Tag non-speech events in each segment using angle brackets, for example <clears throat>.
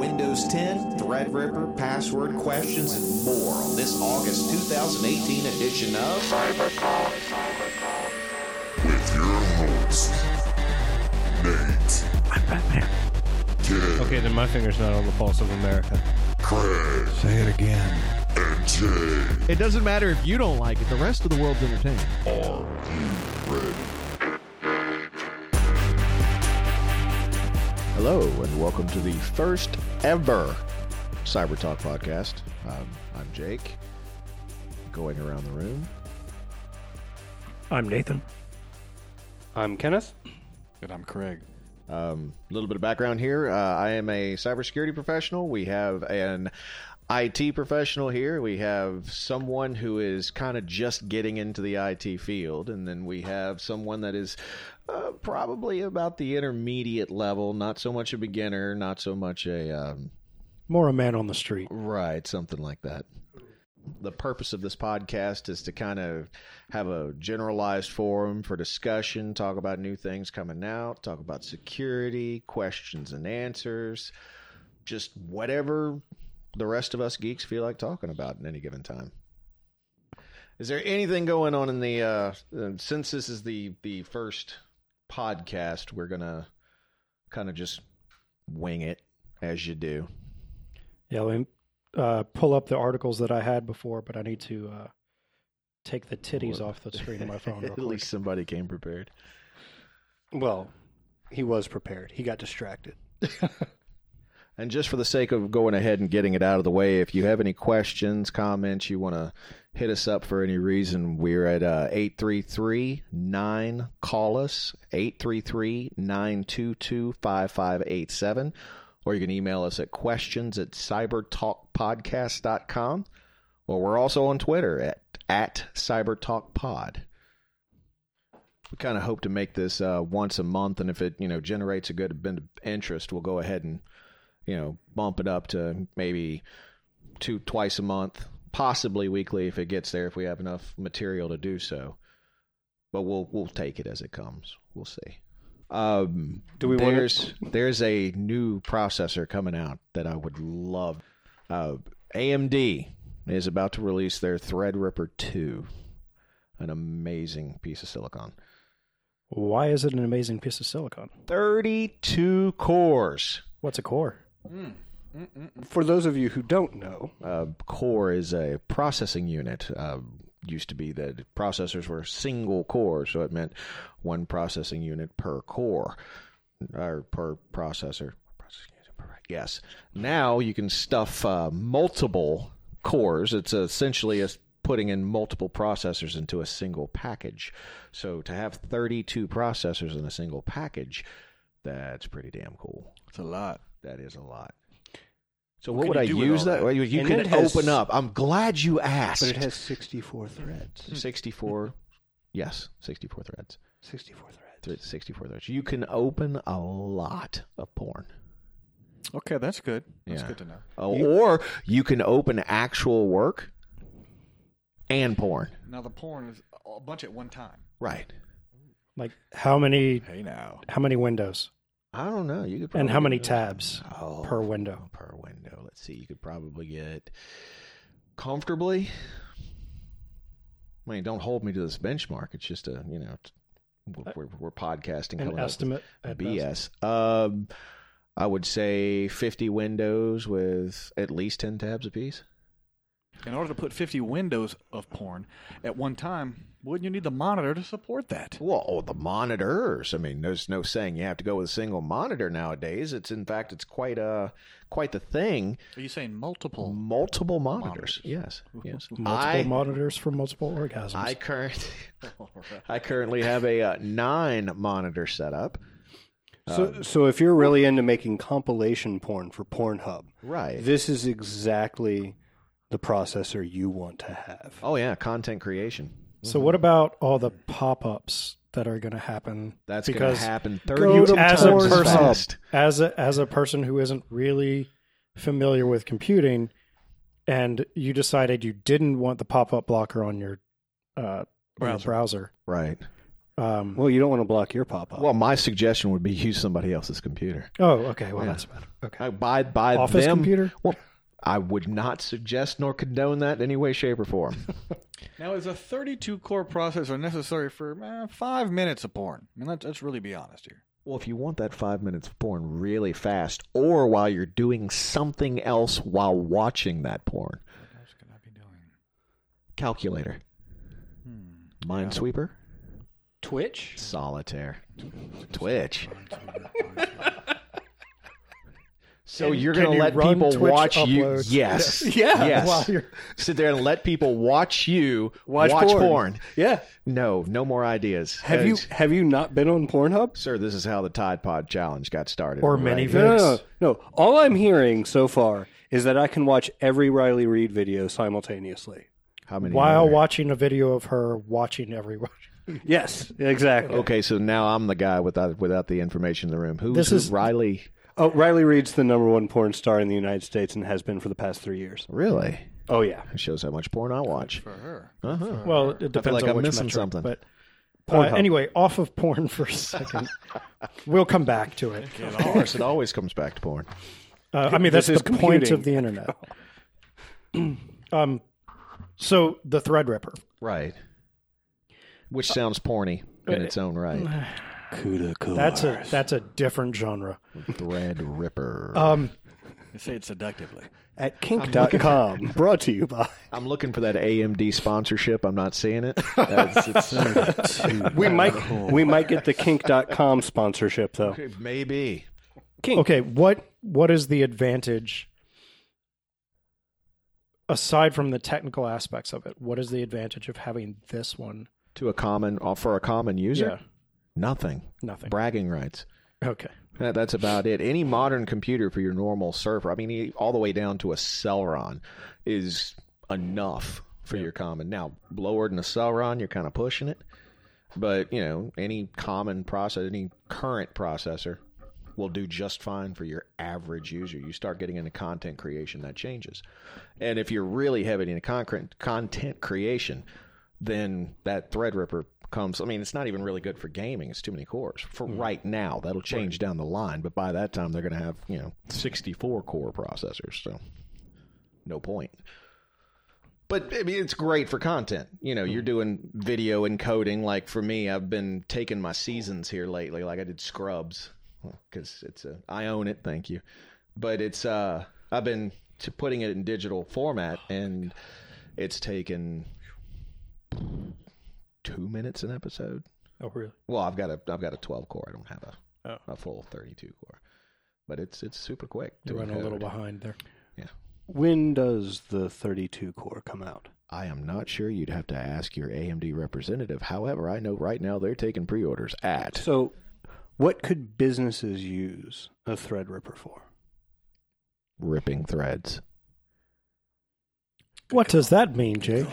Windows 10, Threadripper, password questions, and more on this August 2018 edition of Cyber with your host, Nate, I'm Batman. Ken, Okay, then my finger's not on the pulse of America. Craig, Say it again. and Jay. It doesn't matter if you don't like it, the rest of the world's entertained. Are you ready? Hello, and welcome to the first ever Cyber Talk podcast. Um, I'm Jake, going around the room. I'm Nathan. I'm Kenneth. And I'm Craig. Um, a little bit of background here. Uh, I am a cybersecurity professional. We have an IT professional here. We have someone who is kind of just getting into the IT field, and then we have someone that is uh, probably about the intermediate level, not so much a beginner, not so much a um, More a man on the street. Right, something like that. The purpose of this podcast is to kind of have a generalized forum for discussion, talk about new things coming out, talk about security, questions and answers, just whatever the rest of us geeks feel like talking about at any given time. Is there anything going on in the uh, uh since this is the the first podcast, we're going to kind of just wing it as you do. Yeah, let me uh, pull up the articles that I had before, but I need to uh, take the titties off the screen of my <laughs> phone. Real At quick. least somebody came prepared. Well, he was prepared. He got distracted. <laughs> And just for the sake of going ahead and getting it out of the way, if you have any questions, comments, you want to hit us up for any reason, we're at uh, 833 9 call us 833 922 5587. Or you can email us at questions at cybertalkpodcast.com. Or we're also on Twitter at, at cybertalkpod. We kind of hope to make this uh, once a month, and if it you know generates a good bit of interest, we'll go ahead and you know bump it up to maybe two twice a month, possibly weekly if it gets there if we have enough material to do so. But we'll we'll take it as it comes. We'll see. Um, Do we there's there's a new processor coming out that I would love. Uh, AMD is about to release their Threadripper 2, an amazing piece of silicon. Why is it an amazing piece of silicon? 32 cores. What's a core? For those of you who don't know, uh, core is a processing unit. Uh, used to be that processors were single core, so it meant one processing unit per core or per processor. Processing unit per- Yes. Now you can stuff uh, multiple cores. It's essentially a, putting in multiple processors into a single package. So to have 32 processors in a single package, that's pretty damn cool. It's a lot. That is a lot. So What what, would I you do with use that? that? Well, you you And can it has- open up. I'm glad you asked. but it has 64 threads. <laughs> 64. yes, 64 threads. 64 threads. Th- 64 threads. You can open a lot of porn. Okay, that's good. That's Yeah. good to know. Uh, or you can open actual work and porn. Now the porn is a bunch at one time. Right. Like how many? Hey now. How many windows? I don't know. You could And how many get- tabs Oh, per window? Per window. Let's see. You could probably get comfortably. I mean, don't hold me to this benchmark. It's just a you know, we're, we're, we're podcasting. An coming up with estimate. at. BS. Um, I would say 50 windows with at least 10 tabs apiece. In order to put 50 windows of porn at one time, wouldn't you need the monitor to support that? Well, oh, the monitors. I mean, there's no saying you have to go with a single monitor nowadays. It's in fact, it's quite a quite the thing. Are you saying multiple? Multiple monitors. Yes, yes. <laughs> Multiple I, monitors for multiple orgasms. I current <laughs> I currently have a uh, nine monitor setup. So, so if you're really into making compilation porn for Pornhub, Right. this is exactly the processor you want to have. Oh yeah, content creation. So what about all the pop-ups that are going to happen? That's going because to happen go 30 to as a times person, fast. as a as a person who isn't really familiar with computing, and you decided you didn't want the pop-up blocker on your uh, Browser. browser. Right. Um, Well, you don't want to block your pop up. Well, my suggestion would be <laughs> use somebody else's computer. oh, okay. Well, Yeah. that's better. Okay. I, buy by Office them, computer? Well, I would not suggest nor condone that in any way, shape, or form. <laughs> Now, is a 32 core processor necessary for eh, five minutes of porn? I mean, let's, let's really be honest here. well, if you want that five minutes of porn really fast, or while you're doing something else while watching that porn, What else could I be doing? calculator, Hmm. Minesweeper, Twitch? solitaire, Twitch. So Can- you're going to you let people Twitch watch you? uploads? <laughs> Yes. <laughs> Yeah, Yes. <laughs> while you're- Sit there and let people watch you Watch watch porn. porn. Yeah. No, no more ideas. Have you have you not been on Pornhub? Sir, this is how the Tide Pod Challenge got started. Or right many here. No, no, no, no. All I'm hearing so far is that I can watch every Riley Reid video simultaneously. How many? while watching a video of her watching everyone. Yes, exactly. Okay, so now I'm the guy without without the information in the room. Who's This who- is- Riley? Oh, Riley Reid's the number one porn star in the United States and has been for the past three years. Really? Oh yeah. It shows how much porn I watch. For her. Uh-huh. Well, it depends like on I'm which missing metric, something. But uh, anyway, off of porn for a second. <laughs> we'll come back to it. Of course, it always comes back to porn. Uh, I mean, that's This the is point of the internet. <clears throat> um, so the Threadripper. Right. Which sounds porny in its own right. Kuda That's a that's a different genre. Thread Ripper. Um, They say it seductively. at kink.com. <laughs> brought to you by. I'm looking for that AMD sponsorship. I'm not seeing it. <laughs> That's- it's- <laughs> We might we might get the kink.com sponsorship though. maybe. Kink. okay, what what is the advantage aside from the technical aspects of it? What is the advantage of having this one? To a common, uh, for a common user, Yeah, nothing. nothing. Bragging rights. Okay. That, that's about it. Any modern computer for your normal server, I mean, all the way down to a Celeron, is enough for your common. Now, lower than a Celeron, you're kind of pushing it. But, you know, any common process, any current processor will do just fine for your average user. You start getting into content creation, that changes. And if you're really heavy into content creation, then that Threadripper comes. I mean, it's not even really good for gaming. It's too many cores for right now. That'll change down the line, but by that time they're going to have you know 64 core processors. So no point. But I mean, it's great for content. You know, you're doing video encoding. Like for me, I've been taking my seasons here lately. Like I did Scrubs because it's a I own it. Thank you. But it's uh I've been to putting it in digital format and it's taken two minutes an episode. Oh, really? Well, I've got a I've got a 12 core. I don't have a Oh. a full 32 core, but it's it's super quick. to You're running a little behind there. Yeah. When does the 32 core come out? I am not sure. You'd have to ask your AMD representative. However, I know right now they're taking pre-orders at So, what could businesses use a Threadripper for? ripping threads. What does that mean, Jake?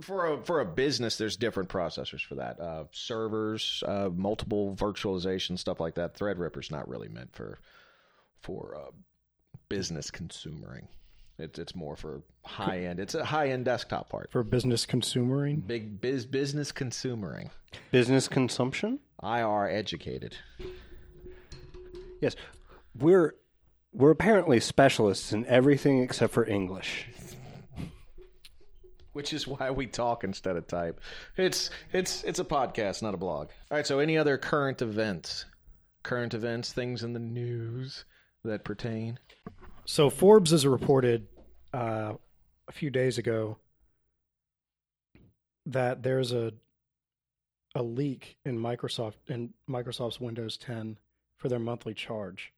for a for a business, there's different processors for that. Uh, servers, uh, multiple virtualization, stuff like that. Threadripper's not really meant for for uh, business consumering. It's it's more for high end. It's a high end desktop part. For business consumering? Big biz business consumering. Business consumption? IR educated. Yes. We're we're apparently specialists in everything except for English. Which is why we talk instead of type. It's it's it's a podcast, not a blog. All right. So, any other current events? Current events, things in the news that pertain. So Forbes has reported uh, a few days ago that there's a a leak in Microsoft in Microsoft's Windows 10 for their monthly charge.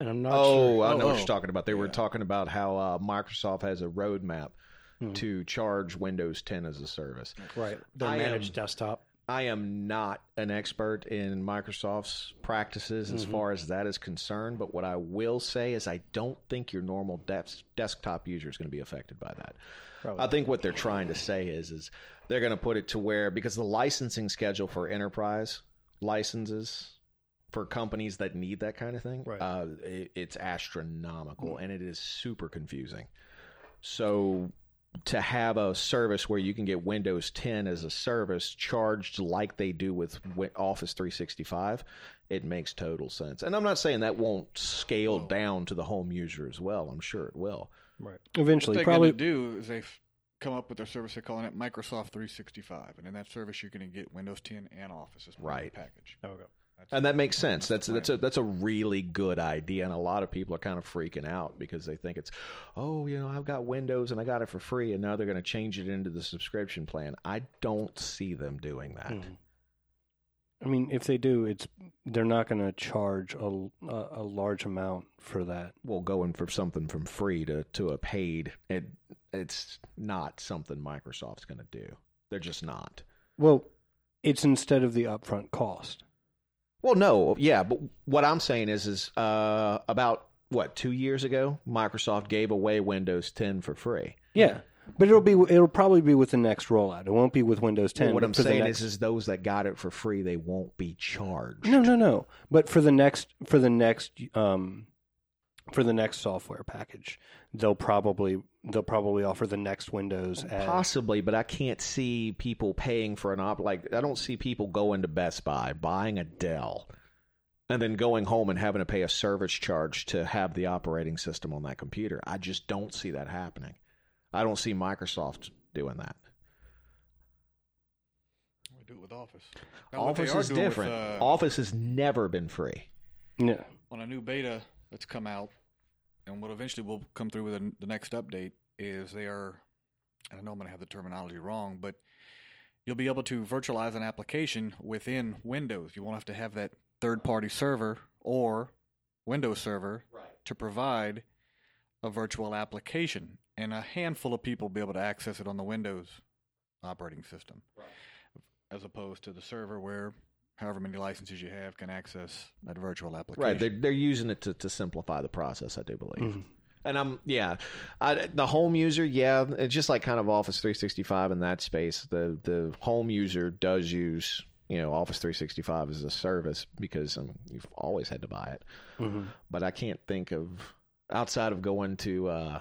And I'm not Oh, sure. I know what Oh. you're talking about. They were talking about how uh, Microsoft has a roadmap Hmm. to charge Windows 10 as a service. Right. Their I managed am- desktop. I am not an expert in Microsoft's practices as Mhm. far as that is concerned, but what I will say is I don't think your normal des- desktop user is going to be affected by that. Probably. I think what they're trying to say is is they're going to put it to where because the licensing schedule for enterprise licenses for companies that need that kind of thing, Right. uh, it, it's astronomical and it is super confusing. So to have a service where you can get Windows 10 as a service charged like they do with Office 365, it makes total sense. And I'm not saying that won't scale down to the home user as well. I'm sure it will. Right. Eventually, what they're probably. do is they've come up with their service. They're calling it Microsoft 365, and in that service, you're going to get Windows 10 and Office as part Right. of the package. Okay. That's, And that makes sense. That's That's a that's a really good idea, and a lot of people are kind of freaking out because they think it's, oh, you know, I've got Windows and I got it for free, and now they're going to change it into the subscription plan. I don't see them doing that. Mhm. I mean, if they do, it's they're not going to charge a, a a large amount for that. Well, going for something from free to to a paid, it it's not something Microsoft's going to do. They're just not. Well, it's instead of the upfront cost. Well, no, yeah, but what I'm saying is, is uh, about what two years ago, Microsoft gave away Windows 10 for free. Yeah, but it'll be it'll probably be with the next rollout. It won't be with Windows 10. Well, what I'm saying next- is, is those that got it for free, they won't be charged. no, no, no. But for the next for the next um for the next software package, they'll probably they'll probably offer the next Windows as Possibly, but I can't see people paying for an op. Like, I don't see people going to Best Buy, buying a Dell, and then going home and having to pay a service charge to have the operating system on that computer. I just don't see that happening. I don't see Microsoft doing that. we do it with Office. Now, Office is doing with, different. uh, Office has never been free. yeah. on a new beta that's come out, and what eventually will come through with the the next update is they are. And I know I'm going to have the terminology wrong, but you'll be able to virtualize an application within Windows. You won't have to have that third-party server or Windows server to provide a virtual application, and a handful of people will be able to access it on the Windows operating system, as opposed to the server where however many licenses you have can access that virtual application. Right. They're, they're using it to, to simplify the process, I do believe. Mhm. And I'm, yeah, I, the home user, yeah, it's just like kind of Office 365 in that space. The the home user does use, you know, Office 365 as a service because um, you've always had to buy it. Mhm. But I can't think of, outside of going to uh,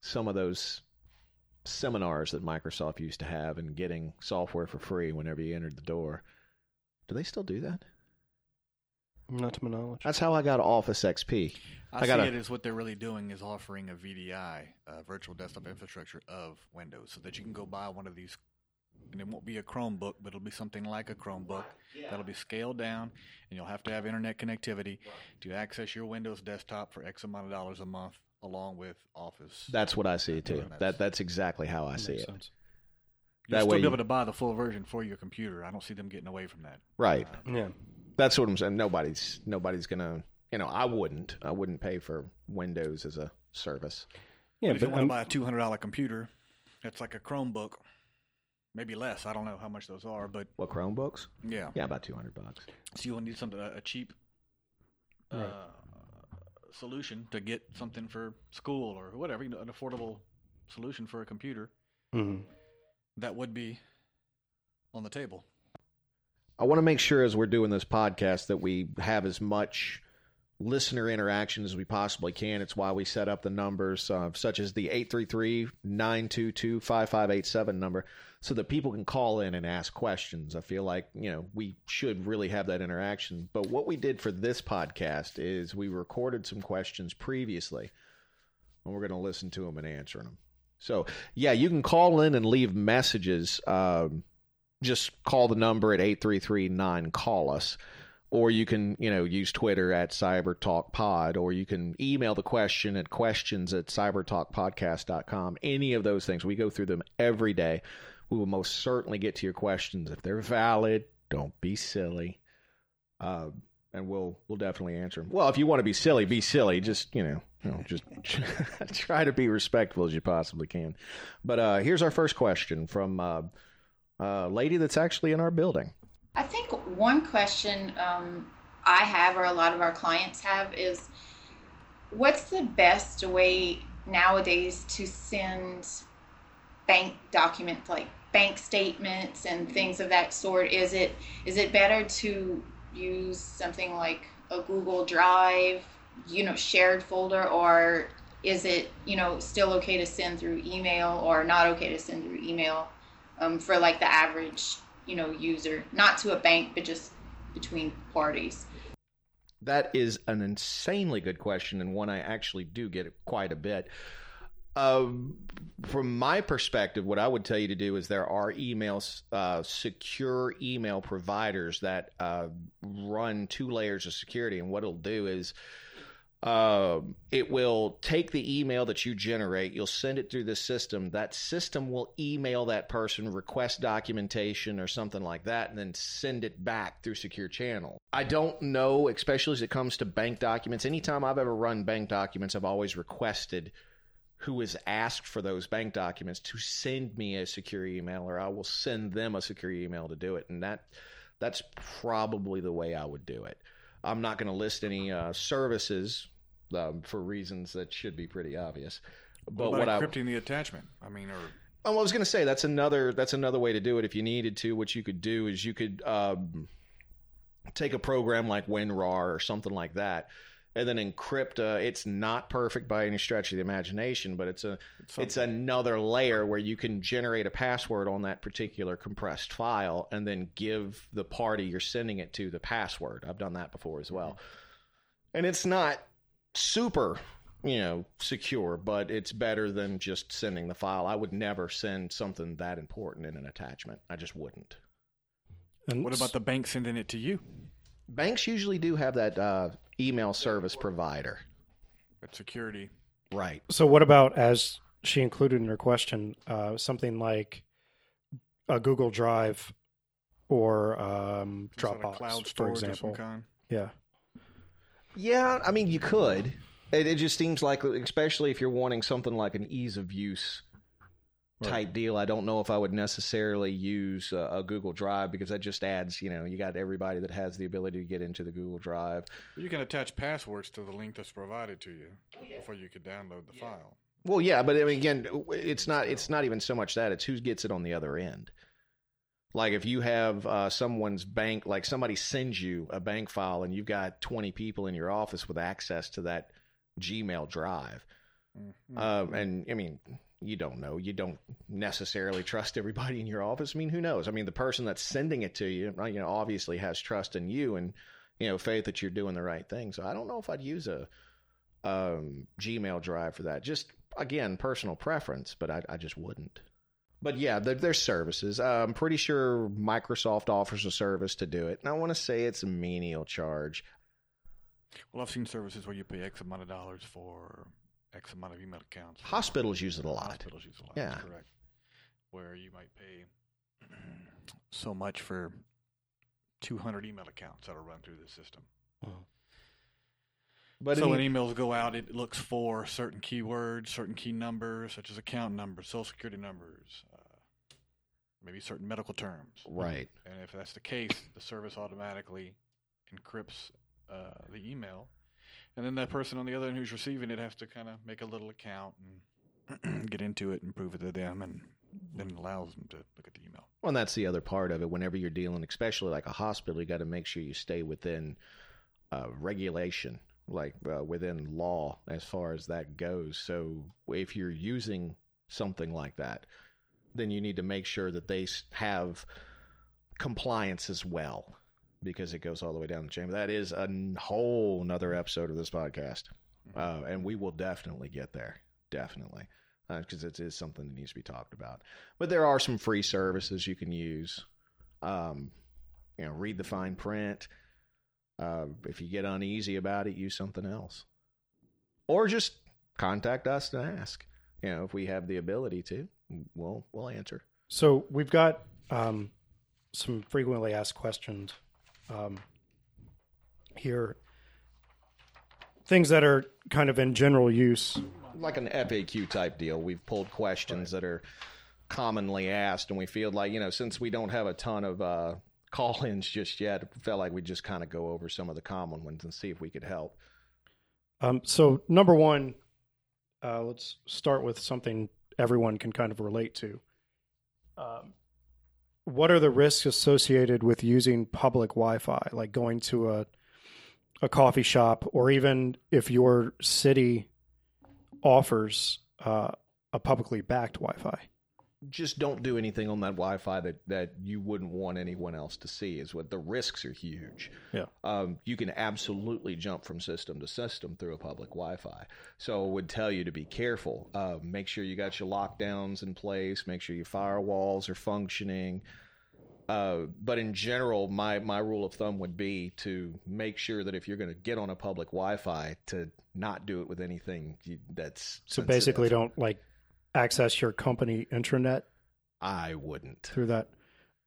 some of those seminars that Microsoft used to have and getting software for free whenever you entered the door. Do they still do that? Not to my knowledge. That's how I got Office XP. I, I see gotta- it as what they're really doing is offering a VDI, uh, virtual desktop infrastructure of Windows, so that you can go buy one of these, and it won't be a Chromebook, but it'll be something like a Chromebook that'll be scaled down, and you'll have to have internet connectivity to access your Windows desktop for X amount of dollars a month, along with Office. That's what I see too. That's- That that's exactly how I That see it. sense. You'll that still way be able to buy the full version for your computer. I don't see them getting away from that. Right. Uh, Yeah. That's what I'm saying. Nobody's nobody's gonna. You know, I wouldn't. I wouldn't pay for Windows as a service. Yeah, but if you want um, to buy a two hundred dollar computer, that's like a Chromebook, maybe less. I don't know how much those are, but What Chromebooks? yeah. Yeah, about two hundred bucks. So you will need something a a cheap uh, solution to get something for school or whatever, you know, an affordable solution for a computer mhm. That would be on the table. I want to make sure as we're doing this podcast that we have as much listener interaction as we possibly can. It's why we set up the numbers, uh, such as the 833 922 5587 number, so that people can call in and ask questions. I feel like, you know, we should really have that interaction. But what we did for this podcast is we recorded some questions previously, and we're going to listen to them and answer them. So, yeah, you can call in and leave messages. Um, just call the number at 833-9 call us. Or you can you know use twitter at cybertalkpod or you can email the question at questions at cybertalkpodcast.com any of those things. We go through them every day. We will most certainly get to your questions. If they're valid don't be silly. Uh, and we'll we'll definitely answer them well if you want to be silly be silly just you know you know, just <laughs> try to be respectful as you possibly can. But uh, here's our first question from uh, a lady that's actually in our building. I think one question um, I have, or a lot of our clients have, is what's the best way nowadays to send bank documents like bank statements and things of that sort? Is it is it better to use something like a Google Drive, you know, shared folder, or is it you know still okay to send through email or not okay to send through email um, for like the average you know user, not to a bank, but just between parties. That is an insanely good question, and one I actually do get quite a bit. Um, from my perspective, what I would tell you to do is there are emails, uh, secure email providers that uh, run two layers of security, and what it'll do is um, it will take the email that you generate, you'll send it through the system. That system will email that person, request documentation or something like that, and then send it back through secure channel. I don't know, especially as it comes to bank documents. Anytime I've ever run bank documents, I've always requested who has asked for those bank documents to send me a secure email, or I will send them a secure email to do it. And that that's probably the way I would do it. I'm not going to list any uh, services um, for reasons that should be pretty obvious. But what what I, about encrypting the attachment? I mean, or Oh, I was going to say that's another that's another way to do it. If you needed to, what you could do is you could um, take a program like WinRAR or something like that, and then encrypt. Uh, it's not perfect by any stretch of the imagination, but it's a it's another layer where you can generate a password on that particular compressed file, and then give the party you're sending it to the password. I've done that before as well, and it's not super you know secure but it's better than just sending the file i would never send something that important in an attachment i just wouldn't And what about the bank sending it to you? banks usually do have that uh, email service provider That security. right So, what about as she included in her question, uh, something like a Google Drive or um, Some sort of Dropbox, cloud for storage of some example? Yeah. yeah i mean you could it, it just seems like especially if you're wanting something like an ease of use type deal i don't know if i would necessarily use uh, a google drive because that just adds you know you got everybody that has the ability to get into the google drive You can attach passwords to the link that's provided to you before you could download the file. Well, yeah, but I mean, again, it's not it's not even so much that it's who gets it on the other end. Like if you have uh, someone's bank, like somebody sends you a bank file, and you've got twenty people in your office with access to that Gmail drive, Mhm. um, and I mean, you don't know, you don't necessarily trust everybody in your office. I mean, who knows? I mean, the person that's sending it to you, right, you know, obviously has trust in you and you know faith that you're doing the right thing. So I don't know if I'd use a um, Gmail drive for that. Just again, personal preference, but I, I just wouldn't. But yeah, there, there's services. Uh, I'm pretty sure Microsoft offers a service to do it, and I want to say it's a menial charge. Well, I've seen services where you pay X amount of dollars for X amount of email accounts. Hospitals use it a lot. Hospitals use it a lot. Yeah. That's correct. Where you might pay <clears throat> so much for 200 email accounts that are run through the system. But so in- when emails go out, it looks for certain keywords, certain key numbers, such as account numbers, social security numbers, uh, maybe certain medical terms. right, And if that's the case, the service automatically encrypts uh, the email. And then that person on the other end who's receiving it has to kind of make a little account and <clears throat> get into it and prove it to them, and then allows them to look at the email. Well, and that's the other part of it. Whenever you're dealing, especially like a hospital, you got to make sure you stay within uh, regulation, like uh, within law, as far as that goes. So if you're using something like that, then you need to make sure that they have compliance as well, because it goes all the way down the chain. But that is a whole nother episode of this podcast, uh, and we will definitely get there. Definitely because it is something that needs to be talked about. But there are some free services you can use. Um, you know, read the fine print. Uh, if you get uneasy about it, use something else, or just contact us and ask. You know, if we have the ability to, we'll we'll answer. So we've got um, some frequently asked questions um, here. Things that are kind of in general use. like an FAQ type deal. We've pulled questions that are commonly asked, and we feel like you know since we don't have a ton of uh, call-ins just yet, it felt like we just kind of go over some of the common ones and see if we could help. Um, so number one, uh, let's start with something everyone can kind of relate to. Um, what are the risks associated with using public Wi-Fi, like going to a a coffee shop, or even if your city offers uh, a publicly backed Wi-Fi. Just don't do anything on that Wi-Fi that that you wouldn't want anyone else to see. Is what the risks are huge. Yeah. um, you can absolutely jump from system to system through a public Wi-Fi. So I would tell you to be careful. Uh, make sure you got your lockdowns in place. Make sure your firewalls are functioning. Uh, but in general, my, my rule of thumb would be to make sure that if you're going to get on a public Wi-Fi, to not do it with anything that's So sensitive. basically, don't like access your company intranet I wouldn't. through that.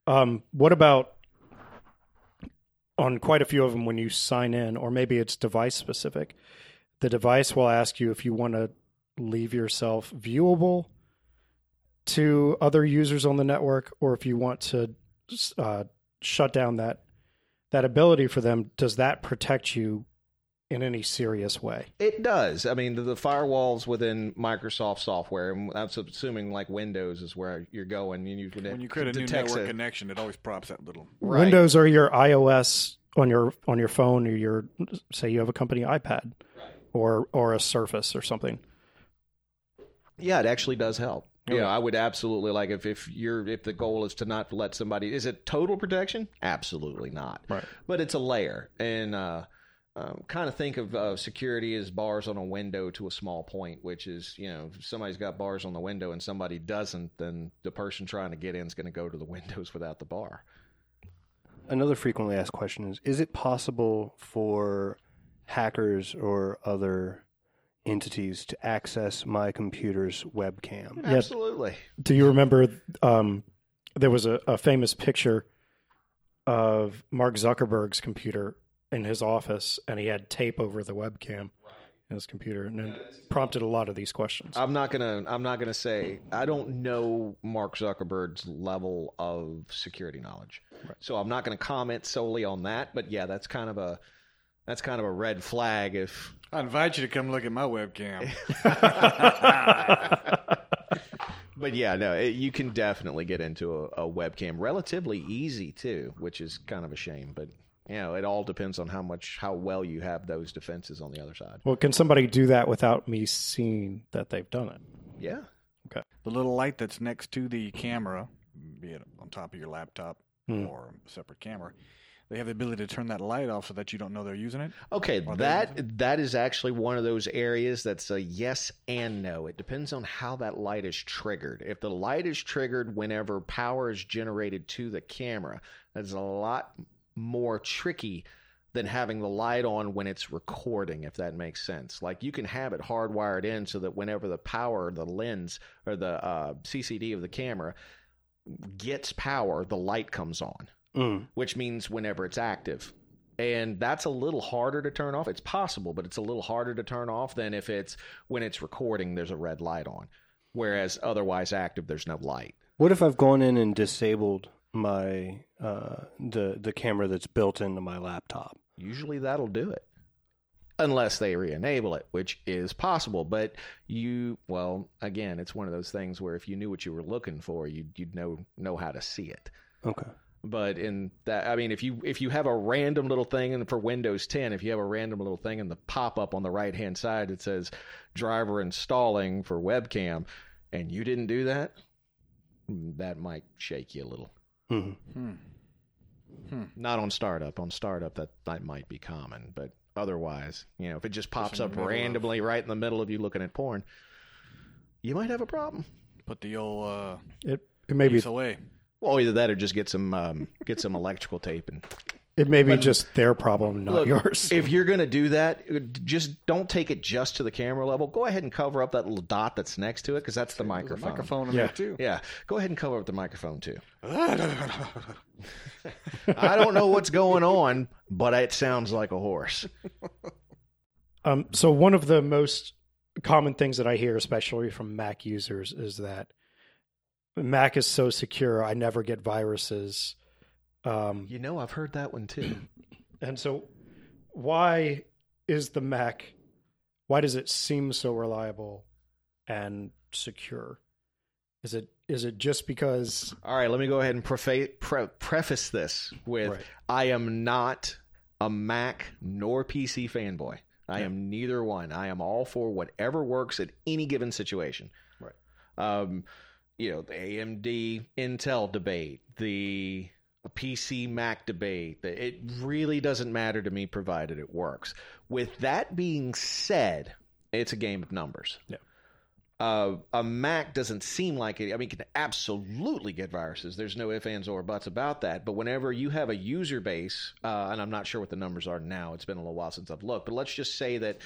Um, what about on quite a few of them when you sign in, or maybe it's device specific? The device will ask you if you want to leave yourself viewable to other users on the network, or if you want to uh, shut down that that ability for them. Does that protect you in any serious way? It does. I mean, the, the firewalls within Microsoft software, and I'm assuming like Windows is where you're going. And you, When you create a new network a- connection, it always props that little. Right. Windows or your iOS on your on your phone or your say you have a company iPad or or a Surface or something. Yeah, it actually does help. Okay. Yeah, I would absolutely like if if you're if the goal is to not let somebody is it total protection? Absolutely not. Right. But it's a layer, and uh, um, kind of think of uh, security as bars on a window to a small point, which is you know if somebody's got bars on the window and somebody doesn't, then the person trying to get in is going to go to the <laughs> windows without the bar. Another frequently asked question is Is it possible for hackers or other entities to access my computer's webcam? Yeah. Absolutely. Do you remember um, there was a, a famous picture of Mark Zuckerberg's computer in his office, and he had tape over the webcam in his computer, and it prompted a lot of these questions. I'm not gonna. I'm not gonna say. I don't know Mark Zuckerberg's level of security knowledge, so I'm not gonna comment solely on that. But yeah, that's kind of a that's kind of a red flag. If I invite you to come look at my webcam. <laughs> but yeah, no, it, you can definitely get into a, a webcam relatively easy too, which is kind of a shame. But you know, it all depends on how much how well you have those defenses on the other side. well, can somebody do that without me seeing that they've done it? Yeah. Okay. The little light that's next to the camera, be it on top of your laptop Hmm. or a separate camera, they have the ability to turn that light off so that you don't know they're using it. Okay, Are they that that is actually one of those areas that's a yes and no. It depends on how that light is triggered. If the light is triggered whenever power is generated to the camera, that's a lot more tricky than having the light on when it's recording, if that makes sense. Like you can have it hardwired in so that whenever the power, the lens or the uh, CCD of the camera gets power, the light comes on Mm. which means whenever it's active. And that's a little harder to turn off. It's possible, but it's a little harder to turn off than if it's when it's recording, there's a red light on. Whereas otherwise active, there's no light. What if I've gone in and disabled my uh, the the camera that's built into my laptop? Usually that'll do it. Unless they re enable it, which is possible. But you, well, again, it's one of those things where if you knew what you were looking for, you'd, you'd know, know how to see it. Okay. but in that i mean if you if you have a random little thing and for windows 10 if you have a random little thing in the pop up on the right hand side that says driver installing for webcam and you didn't do that that might shake you a little hmm Hmm. not on startup on startup that that might be common but otherwise you know if it just pops in the up middle of- randomly right in the middle of you looking at porn you might have a problem Put the old uh, It it may be piece away. well either that or just get some um, get some electrical tape and it may be But- just their problem, not Look, yours. If you're going to do that, just don't take it just to the camera level. Go ahead and cover up that little dot that's next to it because that's the There's a microphone. microphone in Yeah. there too. Yeah, go ahead and cover up the microphone too. <laughs> I don't know what's going on, but it sounds like a horse. Um, so one of the most common things that I hear, especially from Mac users, is that Mac is so secure. I never get viruses. Um, You know, I've heard that one too. <clears throat> and so, why is the Mac? Why does it seem so reliable and secure? Is it is it just because? All right, let me go ahead and prefa- pre- preface this with Right. I am not a Mac nor PC fanboy. I am neither one. I am all for whatever works at any given situation. Right. Um, you know, the AMD Intel debate, the PC Mac debate, it really doesn't matter to me provided it works. With that being said, it's a game of numbers. Yeah. Uh, a Mac doesn't seem like it. I mean, it can absolutely get viruses. There's no ifs, ands, or buts about that. But whenever you have a user base, uh, and I'm not sure what the numbers are now, it's been a little while since I've looked, but let's just say that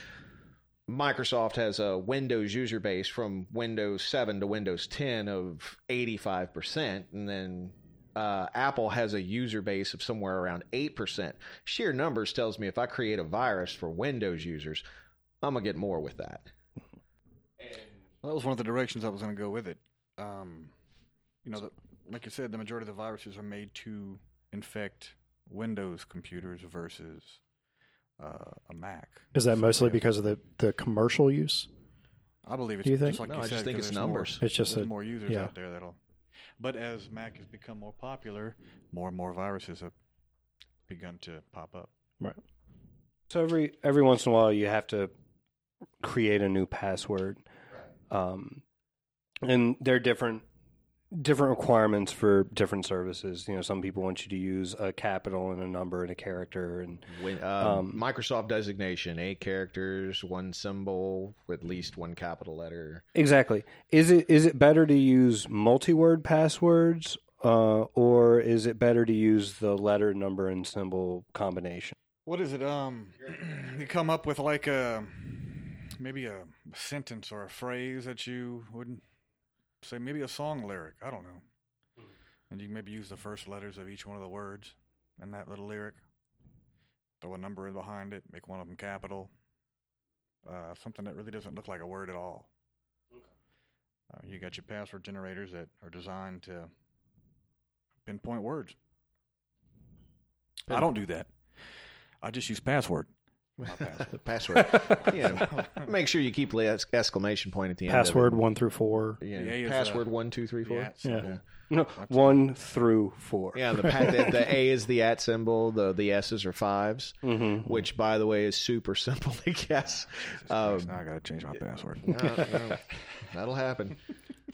Microsoft has a Windows user base from Windows 7 to Windows 10 of 85%, and then uh, Apple has a user base of somewhere around 8%. Sheer numbers tells me if I create a virus for Windows users, I'm going to get more with that. Well, that was one of the directions I was going to go with it. Um, you know, the, like you said, the majority of the viruses are made to infect Windows computers versus uh, a Mac. Is that So, mostly yeah, because of the, the commercial use? I believe it's do you think? just like No, you I said. just think 'cause it's there's more- numbers. It's just there's a- more users yeah. out there that'll. But as Mac has become more popular, more and more viruses have begun to pop up. Right. So every every once in a while, you have to create a new password, um, and there are different different requirements for different services. You know, some people want you to use a capital and a number and a character, and When, um, Um, Microsoft designation, eight characters, one symbol, at least one capital letter. exactly. Is it is it better to use multi word passwords, uh, or is it better to use the letter, number, and symbol combination? What is it? Um, <clears throat> you come up with like a maybe a sentence or a phrase that you would say, maybe a song lyric. I don't know. And you maybe use the first letters of each one of the words in that little lyric. Throw a number in behind it. Make one of them capital. Uh, something that really doesn't look like a word at all. Uh, you got your password generators that are designed to pinpoint words. I don't do that. I just use password. Not <laughs> password. Password. yeah. Make sure you keep the exclamation point at the end. Password one through four. it. Yeah. The A password uh, one two three four. Yeah, Yeah. symbol. No, one through four. Yeah, the, the the A is the at symbol. The the S's are fives, Mm-hmm. which by the way is super simple to guess. Christ, Um, now I gotta change my password. <laughs> no, no, that'll happen.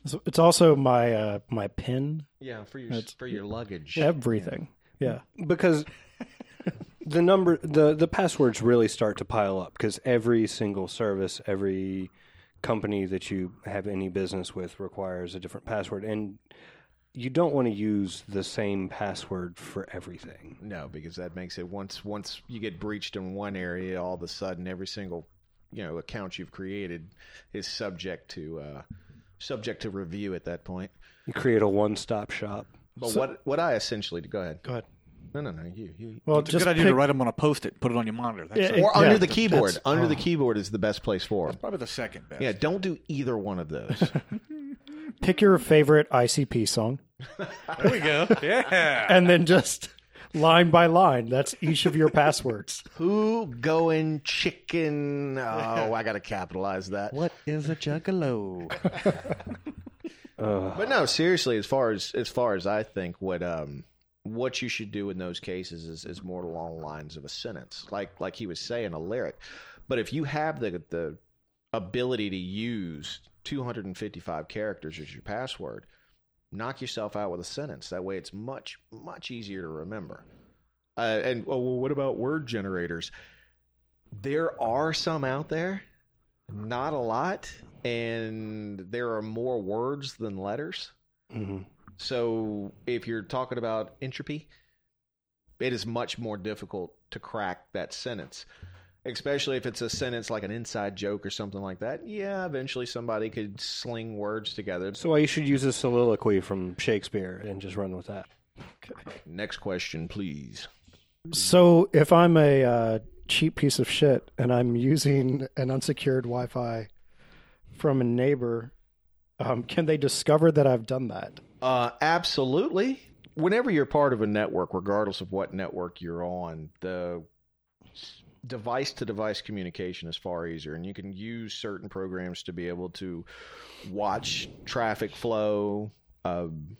So It's also my uh, my pin. Yeah, for your That's- for your luggage. Everything. Yeah. because the number the the passwords really start to pile up because every single service every company that you have any business with requires a different password and you don't want to use the same password for everything No, because that makes it once once you get breached in one area, all of a sudden every single you know account you've created is subject to uh, subject to review at that point. you create a one-stop shop But what what I essentially go ahead. Go ahead. No, no, no. You you. Well, It's a good idea pick, to write them on a post-it, put it on your monitor. That's Yeah, a- or under the keyboard. that's- Under the oh. keyboard is the best place for them. probably the second best. Yeah, don't do either one of those. <laughs> pick your favorite ICP song, there we go. Yeah. and then just line by line. That's each of your passwords. <laughs> Who going chicken? Oh, I got to capitalize that. what is a juggalo? uh, <laughs> But no, seriously, as far as as far as I think, what um what you should do in those cases is, is more along the lines of a sentence, like like he was saying, a lyric. But if you have the the ability to use 255 characters as your password, knock yourself out with a sentence. That way, it's much much easier to remember. Uh, and well, what about word generators? There are some out there, not a lot, and there are more words than letters. mhm. So if you're talking about entropy, it is much more difficult to crack that sentence. Especially if it's a sentence like an inside joke or something like that. Yeah, eventually somebody could sling words together. so you should use a soliloquy from shakespeare and just run with that Okay. Next question, please. So if I'm a uh, cheap piece of shit and I'm using an unsecured Wi-Fi from a neighbor, um, can they discover that I've done that? Uh, absolutely. Whenever you're part of a network, regardless of what network you're on, the device to device communication is far easier, and you can use certain programs to be able to watch traffic flow, um,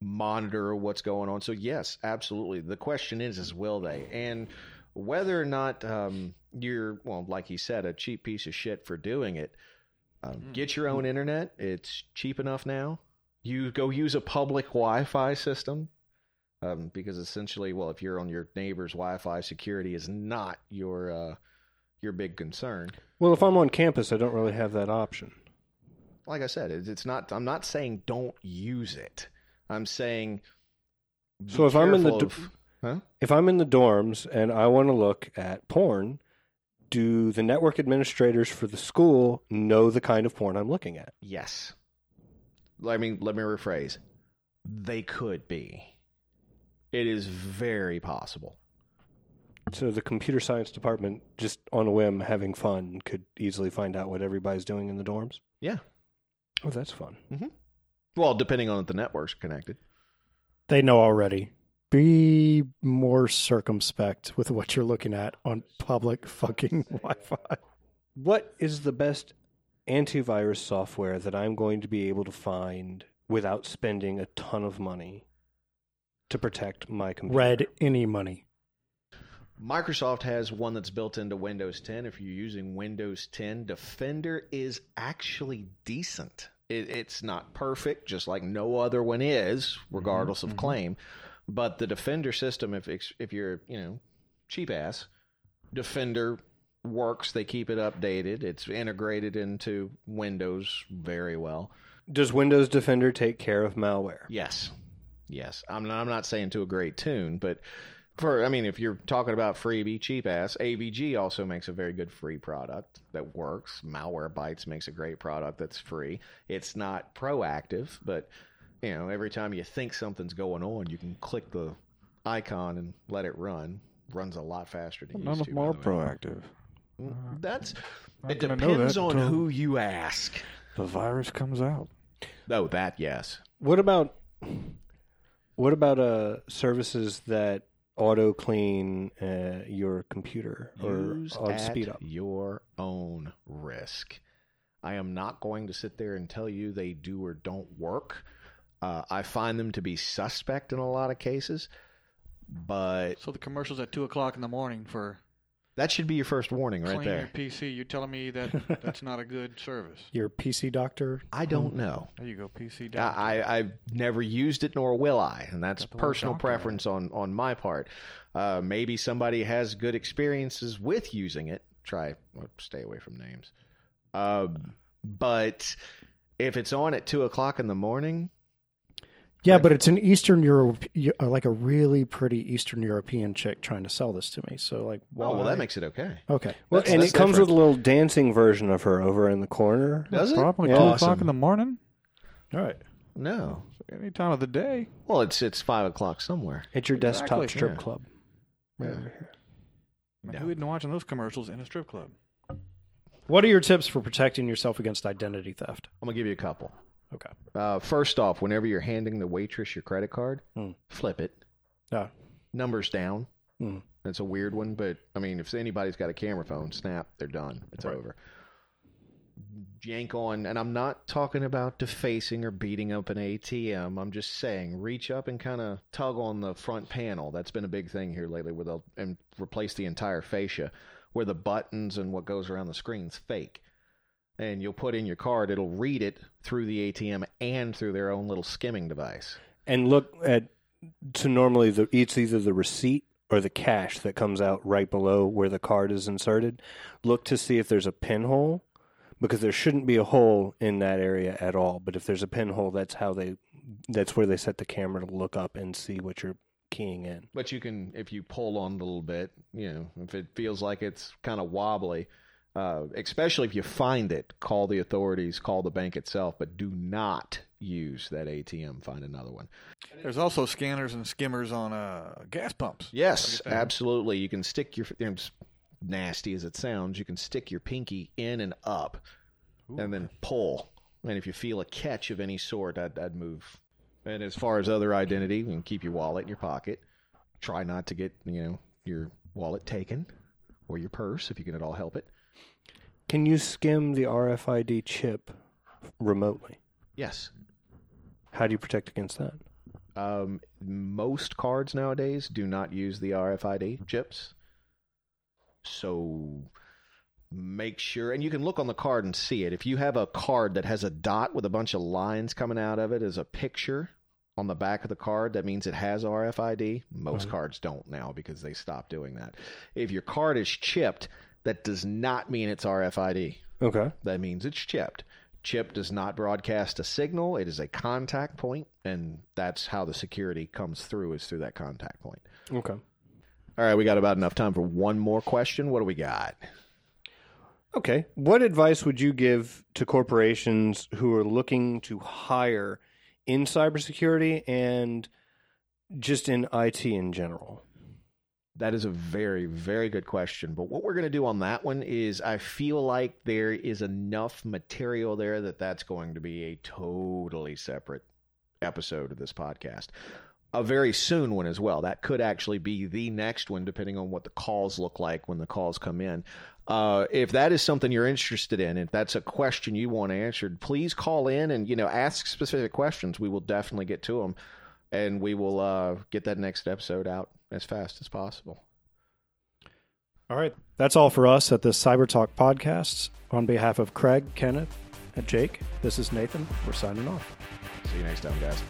monitor what's going on. So yes, absolutely. The question is, is will they? And whether or not um, you're well, like he said, a cheap piece of shit for doing it. Um, Get your own internet. It's cheap enough now. You go use a public Wi-Fi system um, because essentially, well, if you're on your neighbor's Wi-Fi, security is not your uh, your big concern. Well, if I'm on campus, I don't really have that option. Like I said, it's, it's not. I'm not saying don't use it. I'm saying. be So if I'm in the careful of- huh? If I'm in the dorms and I want to look at porn, do the network administrators for the school know the kind of porn I'm looking at? Yes. Let me let me rephrase. They could be. It is very possible. So the computer science department, just on a whim, having fun, could easily find out what everybody's doing in the dorms. Yeah. Oh, that's fun. Mm-hmm. Well, depending on if the networks connected. They know already. Be more circumspect with what you're looking at on public fucking <laughs> Wi-Fi. What is the best antivirus software that I'm going to be able to find without spending a ton of money to protect my computer? Red any money. Microsoft has one that's built into Windows 10. If you're using Windows 10, Defender is actually decent. It, it's not perfect, just like no other one is, mm-hmm. regardless of mm-hmm. claim. But the Defender system, if if you're you know cheap ass, Defender works. They keep it updated. It's integrated into Windows very well. Does Windows Defender take care of malware? Yes, yes. I'm not, I'm not saying to a great tune, but for I mean, if you're talking about freebie, cheap ass, AVG also makes a very good free product that works. Malwarebytes makes a great product that's free. It's not proactive, but you know, every time you think something's going on, you can click the icon and let it run. Runs a lot faster than it None used of to. more by the way. proactive. That's Not it depends that on who you ask. The virus comes out. Oh, that yes. What about what about uh services that auto clean uh, your computer or Use auto at speed up? your own risk. I am not going to sit there and tell you they do or don't work. Uh, I find them to be suspect in a lot of cases, but So the commercials at two o'clock in the morning for that should be your first warning right clean there. your PC. You're telling me that <laughs> that's not a good service. Your PC doctor. I don't know. There you go, PC. I, down. I, I've never used it, nor will I, and that's the word personal doctor preference on on my part. Uh, maybe somebody has good experiences with using it. Try well, stay away from names. Um, but if it's on at two o'clock in the morning, Yeah, but it's an Eastern Europe, uh, like a really pretty Eastern European chick trying to sell this to me. So like, why? oh well, that makes it okay. okay. Well, That's- and that's it comes different. with a little dancing version of her over in the corner. Does it? Probably Yeah. two Awesome. o'clock in the morning. All right. No, Any time of the day. well, it's it's five o'clock somewhere. It's your desktop Exactly, strip yeah. club. Yeah. Right over here. Man, Yeah. Who isn't watching those commercials in a strip club? What are your tips for protecting yourself against identity theft? I'm gonna give you a couple. Okay. Uh, first off, whenever you're handing the waitress your credit card, Hmm. flip it. Yeah. Numbers down. Hmm. That's a weird one, but I mean, if anybody's got a camera phone, snap, they're done. It's Right. over. Yank on, and I'm not talking about defacing or beating up an ATM. I'm just saying, reach up and kind of tug on the front panel. That's been a big thing here lately, where they'll and replace the entire fascia, where the buttons and what goes around the screen's fake. And you'll put in your card, it'll read it through the ATM and through their own little skimming device. And look at to normally the it's either the receipt or the cash that comes out right below where the card is inserted. Look to see if there's a pinhole because there shouldn't be a hole in that area at all. But if there's a pinhole, that's how they that's where they set the camera to look up and see what you're keying in. But you can, if you pull on a little bit, you know, if it feels like it's kind of wobbly, uh, especially if you find it, call the authorities, call the bank itself, but do not use that ATM. Find another one. There's also scanners and skimmers on uh, gas pumps. Yes, Look at that. absolutely. You can stick your, you know, nasty as it sounds, you can stick your pinky in and up and then pull. And if you feel a catch of any sort, I'd, I'd move. And as far as other identity, you can keep your wallet in your pocket. Try not to get, you know, your wallet taken or your purse if you can at all help it. Can you skim the RFID chip remotely? Yes. How do you protect against that? Um, most cards nowadays do not use the RFID chips. So make sure, and you can look on the card and see it. If you have a card that has a dot with a bunch of lines coming out of it as a picture on the back of the card, that means it has RFID. Most cards don't now because they stopped doing that. If your card is chipped, that does not mean it's RFID. Okay. That means it's chipped. Chip does not broadcast a signal. It is a contact point, and that's how the security comes through is through that contact point. Okay. All right, we got about enough time for one more question. What do we got? Okay. What advice would you give to corporations who are looking to hire in cybersecurity and just in IT in general? That is a very, very good question. But what we're going to do on that one is I feel like there is enough material there that that's going to be a totally separate episode of this podcast. A very soon one as well. That could actually be the next one, depending on what the calls look like when the calls come in. Uh, if that is something you're interested in, if that's a question you want answered, please call in and you know ask specific questions. We will definitely get to them, and we will uh, get that next episode out as fast as possible. All right. That's all for us at the Cyber Talk podcast. On behalf of Craig, Kenneth, and Jake, this is Nathan. We're signing off. See you next time, guys.